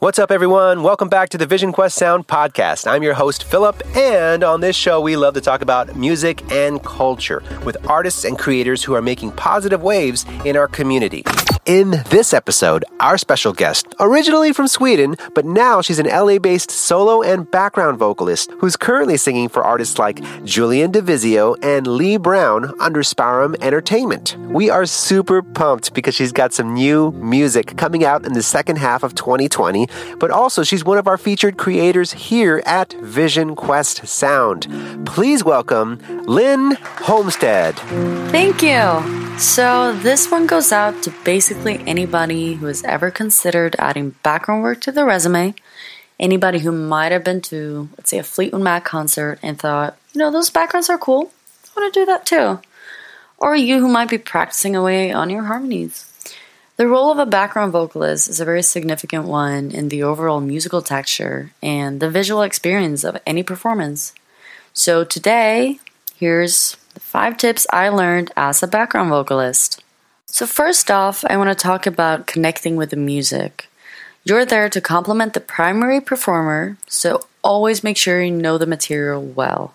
What's up, everyone? Welcome back to the Vision Quest Sound podcast. I'm your host, Philip, and on this show, we love to talk about music and culture with artists and creators who are making positive waves in our community. In this episode, our special guest, originally from Sweden, but now she's an LA based solo and background vocalist who's currently singing for artists like Julian DeVizio and Lee Brown under Sparum Entertainment. We are super pumped because she's got some new music coming out in the second half of 2020 but also she's one of our featured creators here at Vision Quest Sound. Please welcome Lynn Homestead. Thank you. So, this one goes out to basically anybody who has ever considered adding background work to their resume, anybody who might have been to, let's say, a Fleetwood Mac concert and thought, you know, those backgrounds are cool. I want to do that too. Or you who might be practicing away on your harmonies. The role of a background vocalist is a very significant one in the overall musical texture and the visual experience of any performance. So today, here's five tips I learned as a background vocalist. So, first off, I want to talk about connecting with the music. You're there to complement the primary performer, so always make sure you know the material well.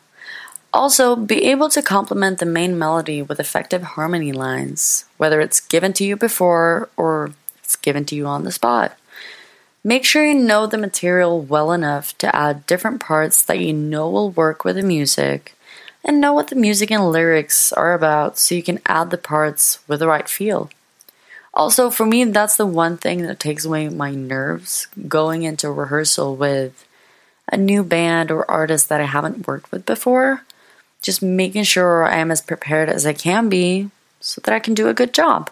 Also, be able to complement the main melody with effective harmony lines, whether it's given to you before or it's given to you on the spot. Make sure you know the material well enough to add different parts that you know will work with the music, and know what the music and lyrics are about so you can add the parts with the right feel. Also, for me, that's the one thing that takes away my nerves going into rehearsal with a new band or artist that I haven't worked with before just making sure I am as prepared as I can be so that I can do a good job.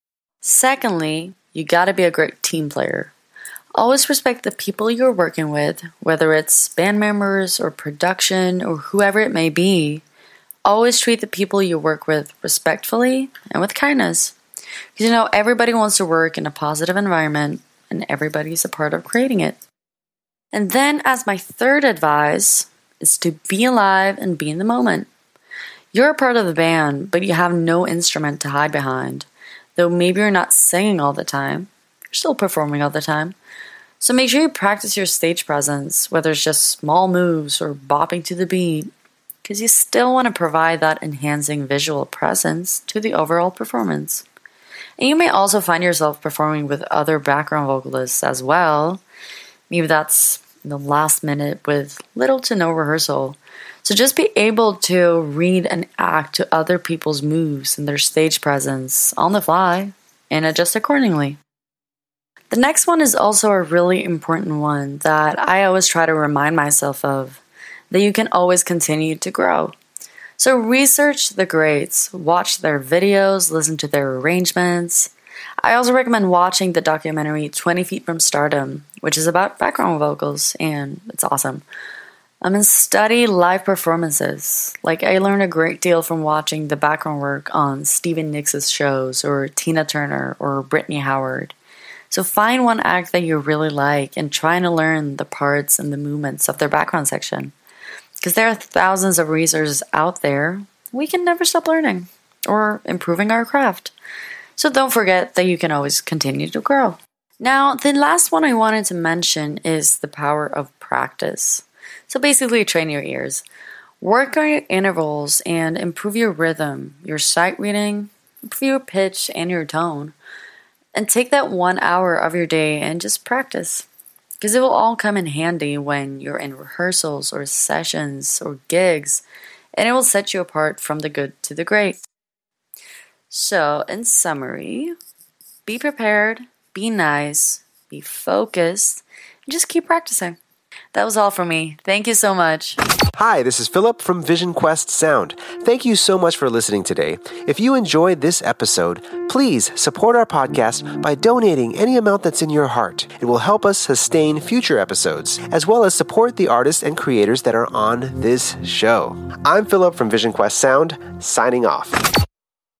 Secondly, you gotta be a great team player. Always respect the people you're working with, whether it's band members or production or whoever it may be. Always treat the people you work with respectfully and with kindness. Because you know, everybody wants to work in a positive environment and everybody's a part of creating it. And then, as my third advice, is to be alive and be in the moment. You're a part of the band, but you have no instrument to hide behind. Though maybe you're not singing all the time, you're still performing all the time. So make sure you practice your stage presence, whether it's just small moves or bopping to the beat, because you still want to provide that enhancing visual presence to the overall performance. And you may also find yourself performing with other background vocalists as well. Maybe that's the last minute with little to no rehearsal. So just be able to read and act to other people's moves and their stage presence on the fly and adjust accordingly. The next one is also a really important one that I always try to remind myself of that you can always continue to grow. So research the greats, watch their videos, listen to their arrangements. I also recommend watching the documentary 20 Feet from Stardom, which is about background vocals, and it's awesome. Um, I'm in study live performances. Like I learned a great deal from watching the background work on Stevie Nicks' shows or Tina Turner or Brittany Howard. So find one act that you really like and try to learn the parts and the movements of their background section. Because there are thousands of resources out there. We can never stop learning or improving our craft. So don't forget that you can always continue to grow. Now, the last one I wanted to mention is the power of practice. So basically, train your ears. Work on your intervals and improve your rhythm, your sight reading, improve your pitch and your tone. And take that one hour of your day and just practice. Because it will all come in handy when you're in rehearsals or sessions or gigs, and it will set you apart from the good to the great. So, in summary, be prepared, be nice, be focused, and just keep practicing. That was all for me. Thank you so much. Hi, this is Philip from Vision Quest Sound. Thank you so much for listening today. If you enjoyed this episode, please support our podcast by donating any amount that's in your heart. It will help us sustain future episodes, as well as support the artists and creators that are on this show. I'm Philip from Vision Quest Sound, signing off.